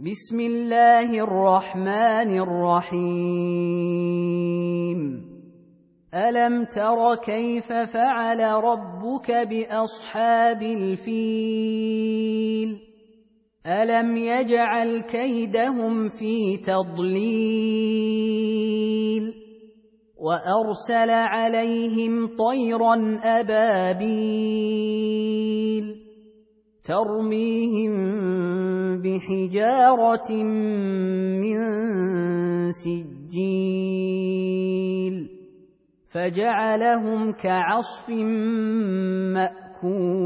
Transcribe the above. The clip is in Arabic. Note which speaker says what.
Speaker 1: بسم الله الرحمن الرحيم. ألم تر كيف فعل ربك بأصحاب الفيل؟ ألم يجعل كيدهم في تضليل؟ وأرسل عليهم طيرا أبابيل. ترميهم بحجاره من سجيل فجعلهم كعصف مأكول.